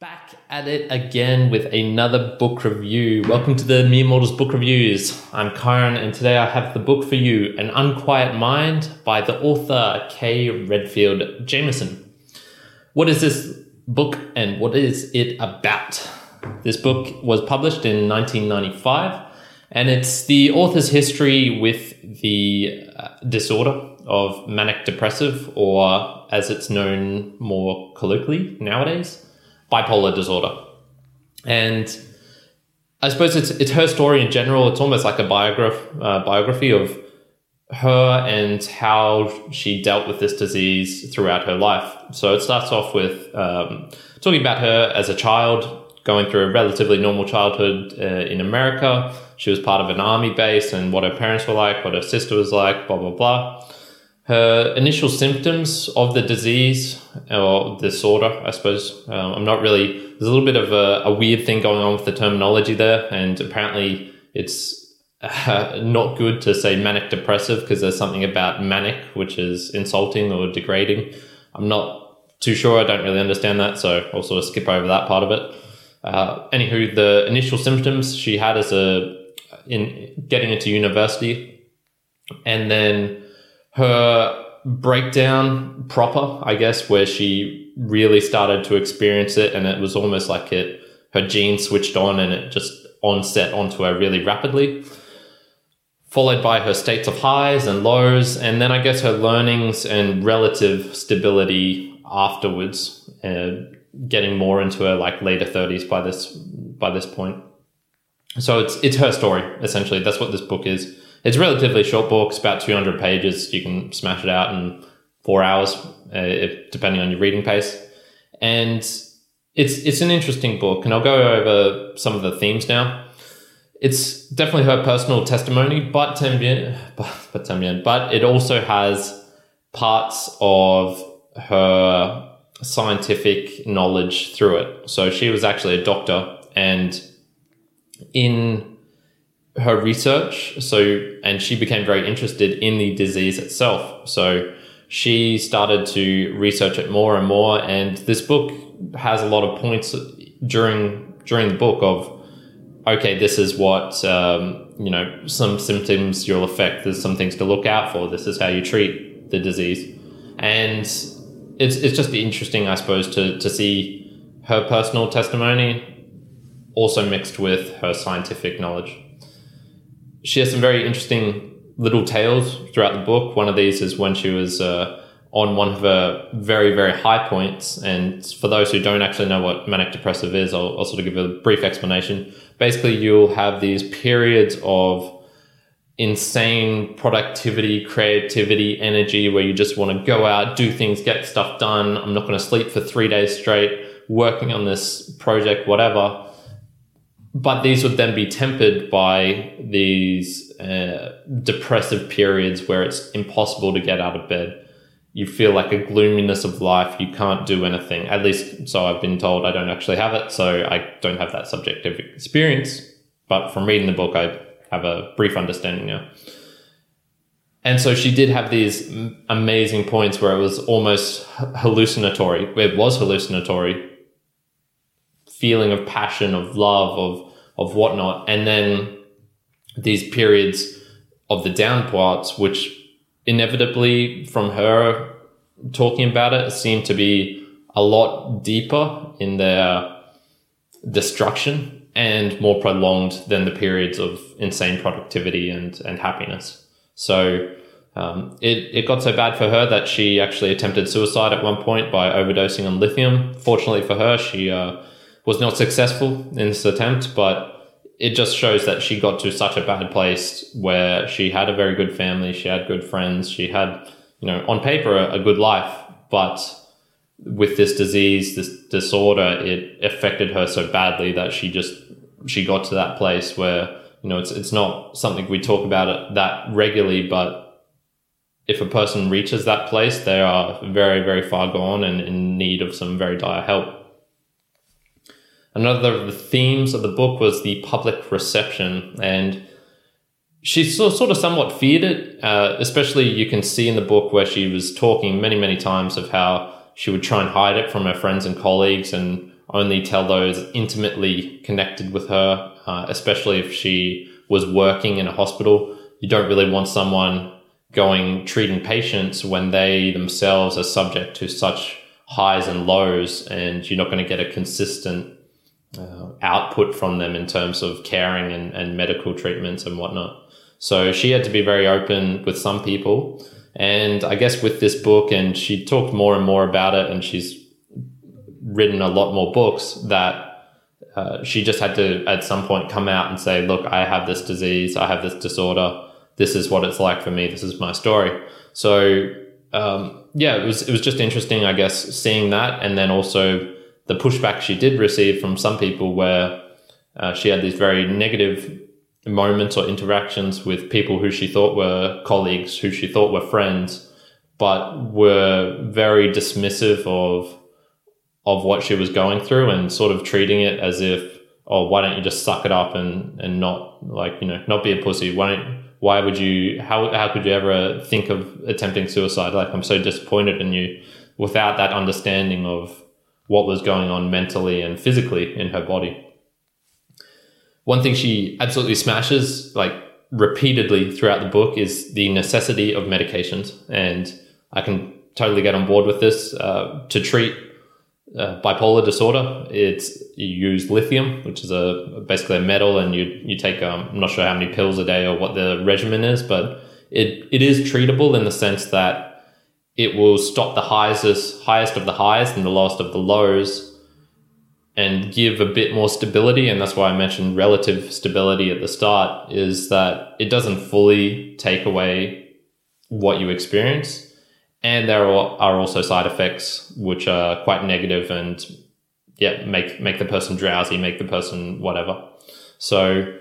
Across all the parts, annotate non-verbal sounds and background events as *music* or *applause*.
Back at it again with another book review. Welcome to the Mere Mortals Book Reviews. I'm Kyrin, and today I have the book for you An Unquiet Mind by the author Kay Redfield Jamison. What is this book and what is it about? This book was published in 1995, and it's the author's history with the uh, disorder of manic depressive, or as it's known more colloquially nowadays bipolar disorder. And I suppose it's it's her story in general. It's almost like a biograph, uh, biography of her and how she dealt with this disease throughout her life. So it starts off with um, talking about her as a child, going through a relatively normal childhood uh, in America. She was part of an army base and what her parents were like, what her sister was like, blah, blah, blah her initial symptoms of the disease or disorder, I suppose. Um, I'm not really, there's a little bit of a, a, weird thing going on with the terminology there. And apparently it's uh, *laughs* not good to say manic depressive because there's something about manic, which is insulting or degrading. I'm not too sure. I don't really understand that. So I'll sort of skip over that part of it. Uh, anywho, the initial symptoms she had as a, in getting into university and then her breakdown proper, I guess, where she really started to experience it and it was almost like it her gene switched on and it just onset onto her really rapidly. Followed by her states of highs and lows, and then I guess her learnings and relative stability afterwards, uh, getting more into her like later thirties by this by this point. So it's it's her story essentially. That's what this book is. It's a relatively short book. It's about 200 pages. You can smash it out in four hours, uh, if, depending on your reading pace. And it's it's an interesting book, and I'll go over some of the themes now. It's definitely her personal testimony, but *laughs* but, but but it also has parts of her scientific knowledge through it. So she was actually a doctor, and in her research. So, and she became very interested in the disease itself. So, she started to research it more and more. And this book has a lot of points during during the book of okay, this is what um, you know some symptoms you'll affect. There's some things to look out for. This is how you treat the disease, and it's it's just interesting, I suppose, to to see her personal testimony also mixed with her scientific knowledge she has some very interesting little tales throughout the book. One of these is when she was uh, on one of her very, very high points. And for those who don't actually know what manic depressive is, I'll, I'll sort of give a brief explanation. Basically, you'll have these periods of insane productivity, creativity, energy where you just want to go out, do things, get stuff done. I'm not going to sleep for three days straight, working on this project, whatever but these would then be tempered by these uh, depressive periods where it's impossible to get out of bed. You feel like a gloominess of life. You can't do anything. At least, so I've been told. I don't actually have it, so I don't have that subjective experience. But from reading the book, I have a brief understanding now. And so she did have these amazing points where it was almost hallucinatory. It was hallucinatory feeling of passion, of love, of of whatnot, and then these periods of the down parts, which inevitably from her talking about it seem to be a lot deeper in their destruction and more prolonged than the periods of insane productivity and, and happiness. So um, it, it got so bad for her that she actually attempted suicide at one point by overdosing on lithium. Fortunately for her, she uh, was not successful in this attempt, but it just shows that she got to such a bad place where she had a very good family, she had good friends, she had, you know, on paper a, good life, but with this disease, this disorder, it affected her so badly that she just she got to that place where you know it's it's not something we talk about it that regularly, but if a person reaches that place, they are very very far gone and in need of some very dire help. Another of the themes of the book was the public reception, and she sort of somewhat feared it. Uh, especially, you can see in the book where she was talking many, many times of how she would try and hide it from her friends and colleagues, and only tell those intimately connected with her, uh, especially if she was working in a hospital. You don't really want someone going treating patients when they themselves are subject to such highs and lows, and you're not going to get a consistent uh, output from them in terms of caring and, and medical treatments and whatnot. So she had to be very open with some people. And I guess with this book, and she talked more and more about it, and she's written a lot more books that uh, she just had to at some point come out and say, Look, I have this disease, I have this disorder, this is what it's like for me, this is my story. So, um, yeah, it was, it was just interesting, I guess, seeing that. And then also the pushback she did receive from some people where uh, she had these very negative moments or interactions with people who she thought were colleagues, who she thought were friends, but were very dismissive of of what she was going through and sort of treating it as if, oh, why don't you just suck it up and and not like you know not be a pussy? Why don't why would you how how could you ever think of attempting suicide? Like I'm so disappointed in you without that understanding of what was going on mentally and physically in her body. One thing she absolutely smashes, like repeatedly throughout the book, is the necessity of medications. And I can totally get on board with this. Uh, to treat uh, bipolar disorder, it's you use lithium, which is a basically a metal, and you you take um, I'm not sure how many pills a day or what the regimen is, but it it is treatable in the sense that it will stop the highest highest of the highs and the lowest of the lows and give a bit more stability. And that's why I mentioned relative stability at the start is that it doesn't fully take away what you experience. And there are also side effects which are quite negative and yeah make make the person drowsy make the person whatever. So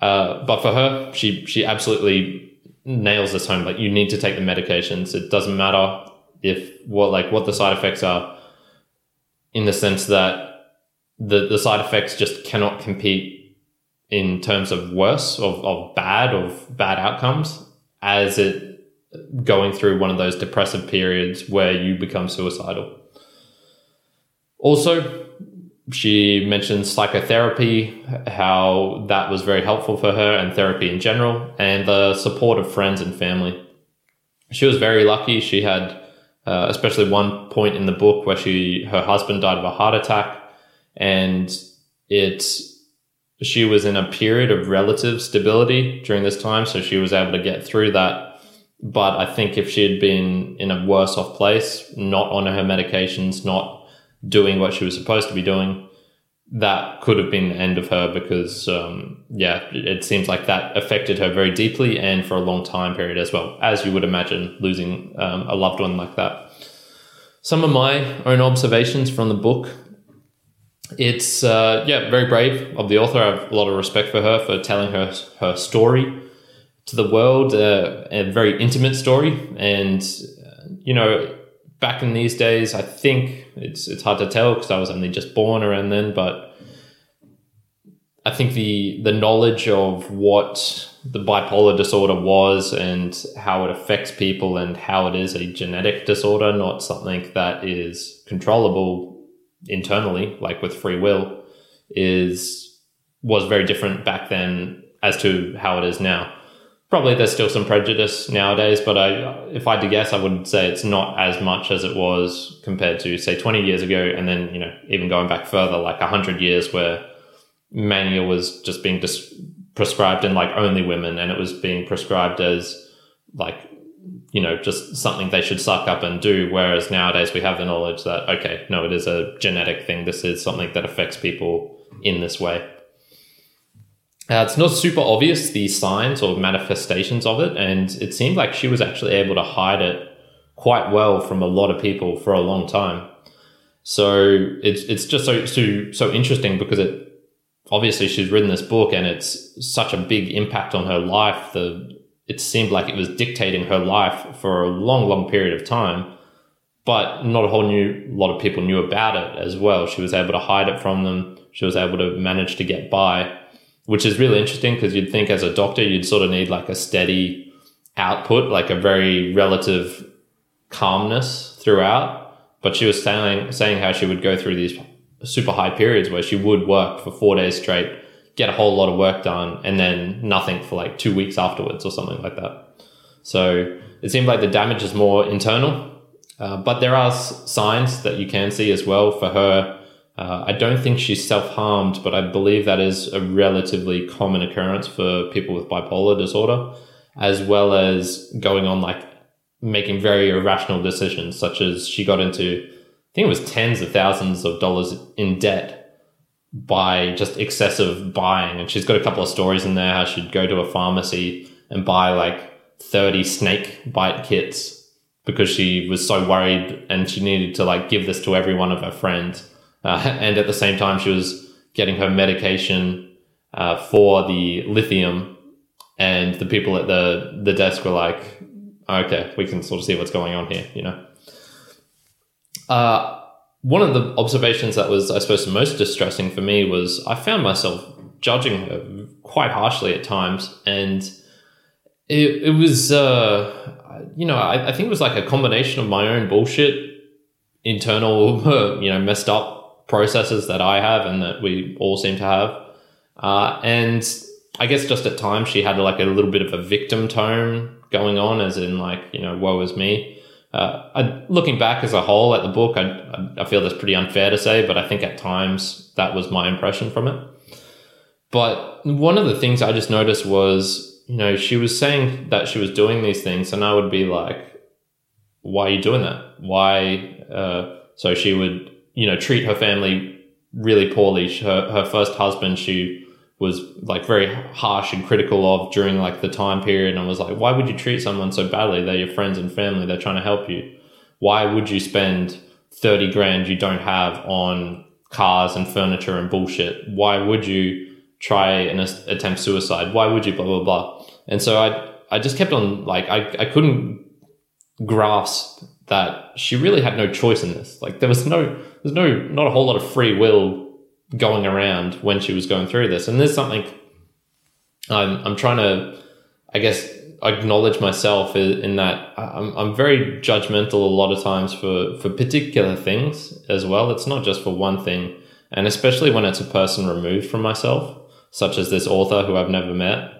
uh, but for her she she absolutely nails this home. Like you need to take the medications. It doesn't matter if what like what the side effects are, in the sense that the the side effects just cannot compete in terms of worse of, of bad of bad outcomes as it going through one of those depressive periods where you become suicidal. Also, she mentioned psychotherapy, how that was very helpful for her and therapy in general, and the support of friends and family. She was very lucky. She had, uh, especially one point in the book where she her husband died of a heart attack, and it she was in a period of relative stability during this time, so she was able to get through that. But I think if she had been in a worse off place, not on her medications, not doing what she was supposed to be doing, that could have been the end of her because, um, yeah, it seems like that affected her very deeply and for a long time period as well, as you would imagine losing um, a loved one like that. Some of my own observations from the book. It's uh, yeah, very brave of the author. I have a lot of respect for her for telling her her story to the world, uh, a very intimate story, and uh, you know back in these days, I think it's it's hard to tell because I was only just born around then, but I think the the knowledge of what the bipolar disorder was and how it affects people and how it is a genetic disorder, not something that is controllable internally, like with free will, is was very different back then as to how it is now probably there's still some prejudice nowadays, but I, if I had to guess, I would say it's not as much as it was compared to say 20 years ago, and then you know even going back further, like 100 years, where mania was just being dis- prescribed in like only women, and it was being prescribed as like you know just something they should suck up and do. Whereas nowadays we have the knowledge that okay, no, it is a genetic thing. This is something that affects people in this way. Uh, it's not super obvious the signs or manifestations of it, and it seemed like she was actually able to hide it quite well from a lot of people for a long time. So it's it's just so so so interesting because it obviously she's written this book and it's such a big impact on her life. The it seemed like it was dictating her life for a long long period of time, but not a whole new lot of people knew about it as well. She was able to hide it from them. She was able to manage to get by which is really interesting because you'd think as a doctor you'd sort of need like a steady output, like a very relative calmness throughout. But she was saying saying how she would go through these super high periods where she would work for four days straight, get a whole lot of work done, and then nothing for like two weeks afterwards or something like that. So it seemed like the damage is more internal, uh, but there are signs that you can see as well for her. Uh, I don't think she's self harmed, but I believe that is a relatively common occurrence for people with bipolar disorder, as well as going on like making very irrational decisions, such as she got into, I think it was tens of thousands of dollars in debt by just excessive buying. And she's got a couple of stories in there how she'd go to a pharmacy and buy like 30 snake bite kits because she was so worried and she needed to like give this to every one of her friends. Uh, and at the same time, she was getting her medication uh, for the lithium. And the people at the, the desk were like, okay, we can sort of see what's going on here, you know? Uh, one of the observations that was, I suppose, most distressing for me was I found myself judging her quite harshly at times. And it, it was, uh, you know, I, I think it was like a combination of my own bullshit, internal, *laughs* you know, messed up processes that I have and that we all seem to have. Uh, and I guess just at times she had like a little bit of a victim tone going on, as in like, you know, woe is me. Uh, I, looking back as a whole at the book, I, I feel that's pretty unfair to say, but I think at times that was my impression from it. But one of the things I just noticed was, you know, she was saying that she was doing these things, and I would be like, why are you doing that? Why? Uh, so she would, you know, treat her family really poorly. Her, her first husband, she was like very harsh and critical of during like the time period. And was like, why would you treat someone so badly? They're your friends and family. They're trying to help you. Why would you spend 30 grand you don't have on cars and furniture and bullshit? Why would you try and attempt suicide? Why would you blah, blah, blah? And so I, I just kept on like, I, I couldn't grasp that she really had no choice in this. Like there was no, there's no, not a whole lot of free will going around when she was going through this. And there's something I'm, I'm trying to, I guess, acknowledge myself in that I'm, I'm very judgmental a lot of times for, for particular things as well. It's not just for one thing. And especially when it's a person removed from myself, such as this author who I've never met.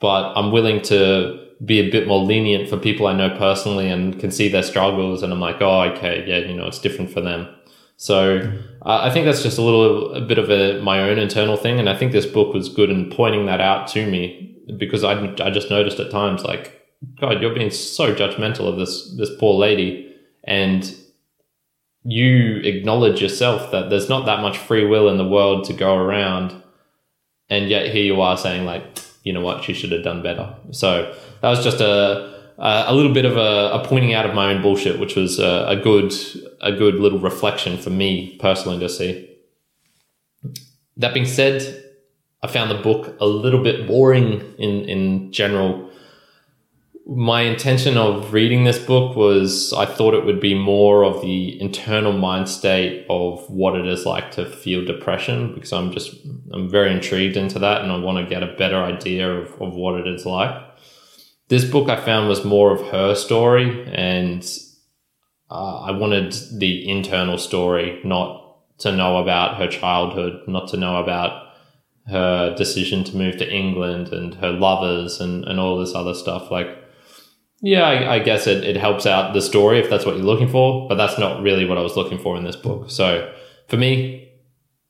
But I'm willing to be a bit more lenient for people I know personally and can see their struggles. And I'm like, oh, okay, yeah, you know, it's different for them. So uh, I think that's just a little a bit of a my own internal thing, and I think this book was good in pointing that out to me because I I just noticed at times like God, you're being so judgmental of this this poor lady, and you acknowledge yourself that there's not that much free will in the world to go around, and yet here you are saying like, you know what, she should have done better. So that was just a uh, a little bit of a, a, pointing out of my own bullshit, which was a, a, good a good little reflection for me personally to see. That being said, I found the book a little bit boring in in general. My intention of reading this book was I thought it would be more of the internal mind state of what it is like to feel depression because I'm just I'm very intrigued into that and I want to get a better idea of, of what it is like this book I found was more of her story, and uh, I wanted the internal story, not to know about her childhood, not to know about her decision to move to England and her lovers and, and all this other stuff. Like, yeah, I, I guess it, it helps out the story if that's what you're looking for, but that's not really what I was looking for in this book. So for me,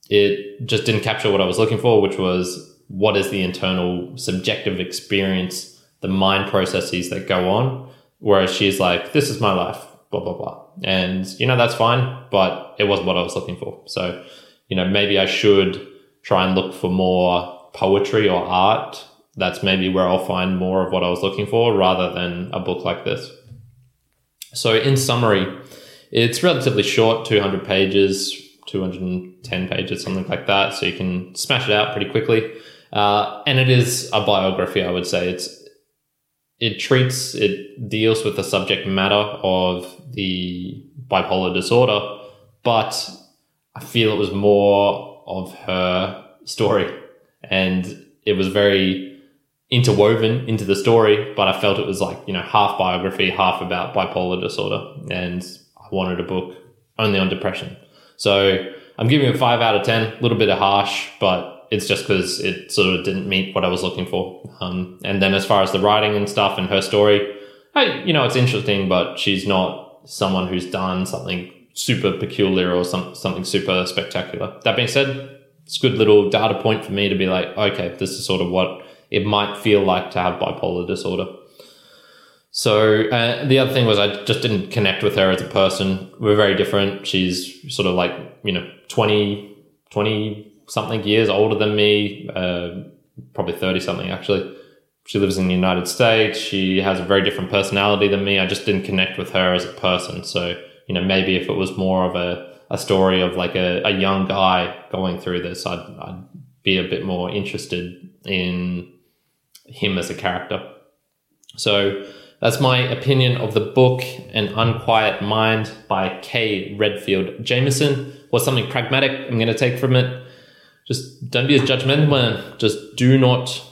it just didn't capture what I was looking for, which was what is the internal subjective experience the mind processes that go on. Whereas she's like, this is my life, blah, blah, blah. And, you know, that's fine, but it wasn't what I was looking for. So, you know, maybe I should try and look for more poetry or art. That's maybe where I'll find more of what I was looking for rather than a book like this. So, in summary, it's relatively short 200 pages, 210 pages, something like that. So, you can smash it out pretty quickly. Uh, and it is a biography, I would say. It's it treats it deals with the subject matter of the bipolar disorder, but I feel it was more of her story, and it was very interwoven into the story. But I felt it was like you know half biography, half about bipolar disorder, and I wanted a book only on depression. So I'm giving it five out of 10, a little bit of harsh, but it's just because it sort of didn't meet what I was looking for. Um, and then as far as the writing and stuff and her story, I, you know, it's interesting, but she's not someone who's done something super peculiar or some, something super spectacular. That being said, it's a good little data point for me to be like, okay, this is sort of what it might feel like to have bipolar disorder. So uh, the other thing was I just didn't connect with her as a person. We're very different. She's sort of like, you know, 20, 20 something years older than me, uh, probably 30 something actually. She lives in the United States. She has a very different personality than me. I just didn't connect with her as a person. So, you know, maybe if it was more of a, a story of like a, a young guy going through this, I'd, I'd be a bit more interested in him as a character. So, that's my opinion of the book An Unquiet Mind by Kay Redfield Jamison. What's something pragmatic I'm going to take from it? Just don't be as judgmental. Just do not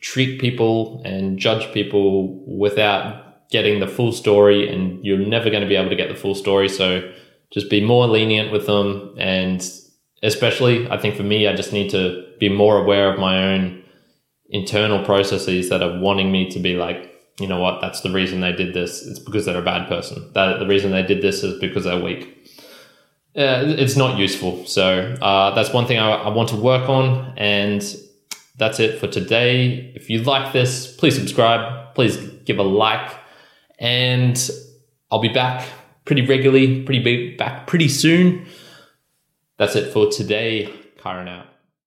treat people and judge people without getting the full story, and you're never going to be able to get the full story. So just be more lenient with them. And especially, I think for me, I just need to be more aware of my own internal processes that are wanting me to be like, you know what, that's the reason they did this. It's because they're a bad person. That the reason they did this is because they're weak. Uh, it's not useful. So uh, that's one thing I, I want to work on. And that's it for today. If you like this, please subscribe. Please give a like. And I'll be back pretty regularly, pretty big, back pretty soon. That's it for today. Kyrin out.